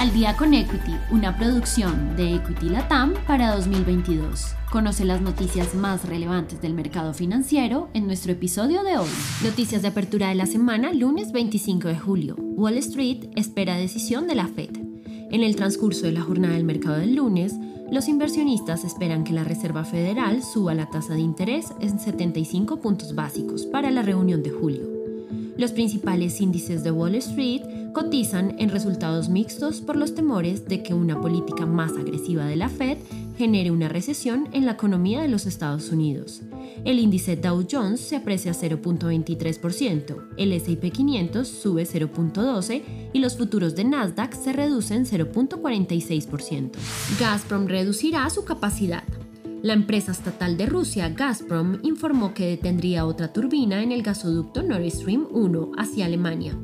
Al día con Equity, una producción de Equity Latam para 2022. Conoce las noticias más relevantes del mercado financiero en nuestro episodio de hoy. Noticias de apertura de la semana, lunes 25 de julio. Wall Street espera decisión de la Fed. En el transcurso de la jornada del mercado del lunes, los inversionistas esperan que la Reserva Federal suba la tasa de interés en 75 puntos básicos para la reunión de julio. Los principales índices de Wall Street cotizan en resultados mixtos por los temores de que una política más agresiva de la Fed genere una recesión en la economía de los Estados Unidos. El índice Dow Jones se aprecia 0.23%, el S&P 500 sube 0.12% y los futuros de Nasdaq se reducen 0.46%. Gazprom reducirá su capacidad. La empresa estatal de Rusia, Gazprom, informó que detendría otra turbina en el gasoducto Nord Stream 1 hacia Alemania.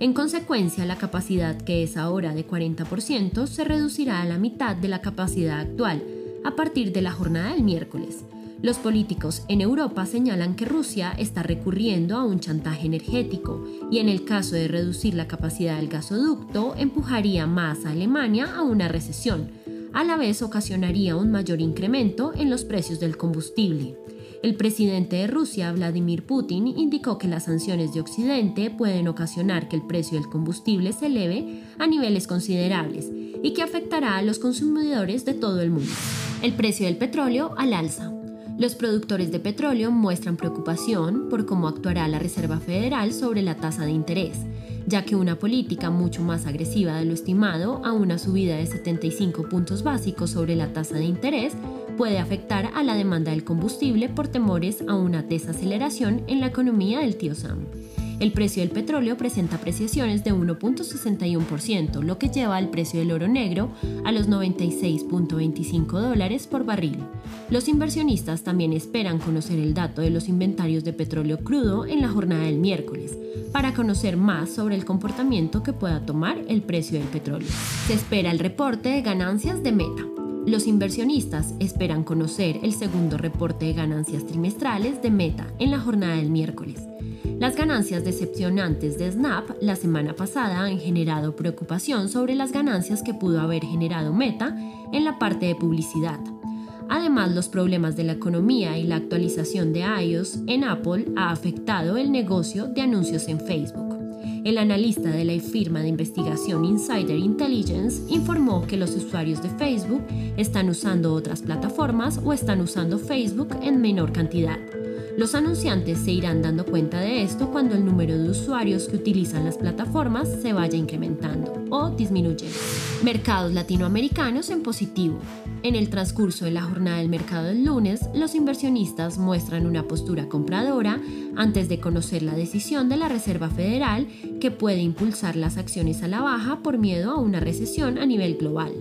En consecuencia, la capacidad que es ahora de 40% se reducirá a la mitad de la capacidad actual a partir de la jornada del miércoles. Los políticos en Europa señalan que Rusia está recurriendo a un chantaje energético y en el caso de reducir la capacidad del gasoducto empujaría más a Alemania a una recesión. A la vez ocasionaría un mayor incremento en los precios del combustible. El presidente de Rusia, Vladimir Putin, indicó que las sanciones de Occidente pueden ocasionar que el precio del combustible se eleve a niveles considerables y que afectará a los consumidores de todo el mundo. El precio del petróleo al alza. Los productores de petróleo muestran preocupación por cómo actuará la Reserva Federal sobre la tasa de interés, ya que una política mucho más agresiva de lo estimado a una subida de 75 puntos básicos sobre la tasa de interés puede afectar a la demanda del combustible por temores a una desaceleración en la economía del tío Sam. El precio del petróleo presenta apreciaciones de 1.61%, lo que lleva el precio del oro negro a los 96.25 dólares por barril. Los inversionistas también esperan conocer el dato de los inventarios de petróleo crudo en la jornada del miércoles, para conocer más sobre el comportamiento que pueda tomar el precio del petróleo. Se espera el reporte de ganancias de Meta. Los inversionistas esperan conocer el segundo reporte de ganancias trimestrales de Meta en la jornada del miércoles. Las ganancias decepcionantes de Snap la semana pasada han generado preocupación sobre las ganancias que pudo haber generado Meta en la parte de publicidad. Además, los problemas de la economía y la actualización de iOS en Apple ha afectado el negocio de anuncios en Facebook. El analista de la firma de investigación Insider Intelligence informó que los usuarios de Facebook están usando otras plataformas o están usando Facebook en menor cantidad. Los anunciantes se irán dando cuenta de esto cuando el número de usuarios que utilizan las plataformas se vaya incrementando o disminuyendo. Mercados latinoamericanos en positivo. En el transcurso de la jornada del mercado del lunes, los inversionistas muestran una postura compradora antes de conocer la decisión de la Reserva Federal que puede impulsar las acciones a la baja por miedo a una recesión a nivel global.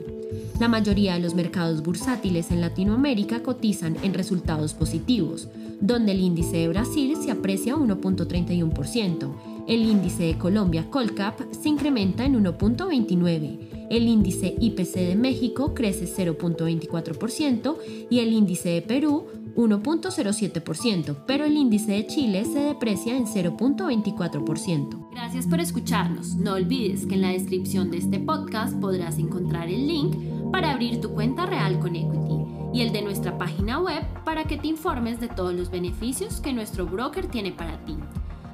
La mayoría de los mercados bursátiles en Latinoamérica cotizan en resultados positivos, donde el índice de Brasil se aprecia 1.31%, el índice de Colombia Colcap se incrementa en 1.29%, el índice IPC de México crece 0.24% y el índice de Perú 1.07%, pero el índice de Chile se deprecia en 0.24%. Gracias por escucharnos. No olvides que en la descripción de este podcast podrás encontrar el link para abrir tu cuenta real con Equity y el de nuestra página web para que te informes de todos los beneficios que nuestro broker tiene para ti.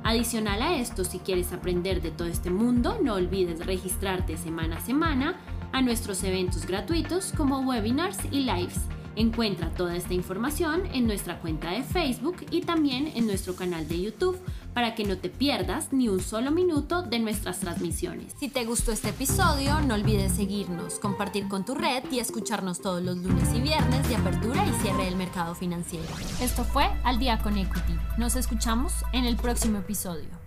Adicional a esto, si quieres aprender de todo este mundo, no olvides registrarte semana a semana a nuestros eventos gratuitos como webinars y lives. Encuentra toda esta información en nuestra cuenta de Facebook y también en nuestro canal de YouTube para que no te pierdas ni un solo minuto de nuestras transmisiones. Si te gustó este episodio, no olvides seguirnos, compartir con tu red y escucharnos todos los lunes y viernes de apertura cierre del mercado financiero. Esto fue Al día con Equity. Nos escuchamos en el próximo episodio.